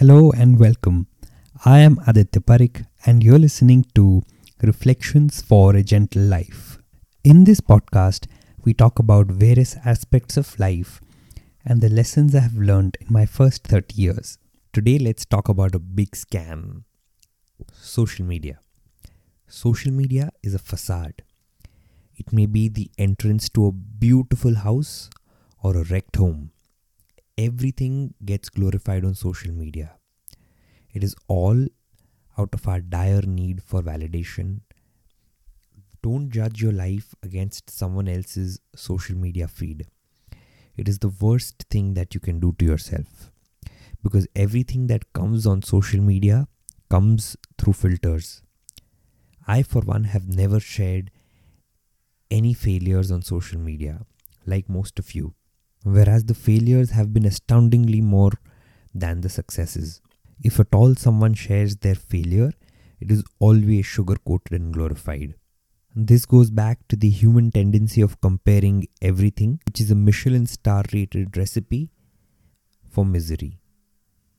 Hello and welcome. I am Aditya Parik, and you're listening to Reflections for a Gentle Life. In this podcast, we talk about various aspects of life and the lessons I have learned in my first 30 years. Today, let's talk about a big scam social media. Social media is a facade. It may be the entrance to a beautiful house or a wrecked home everything gets glorified on social media. It is all out of our dire need for validation. Don't judge your life against someone else's social media feed. It is the worst thing that you can do to yourself because everything that comes on social media comes through filters. I, for one, have never shared any failures on social media like most of you whereas the failures have been astoundingly more than the successes. If at all someone shares their failure, it is always sugar coated and glorified. This goes back to the human tendency of comparing everything, which is a Michelin star rated recipe for misery.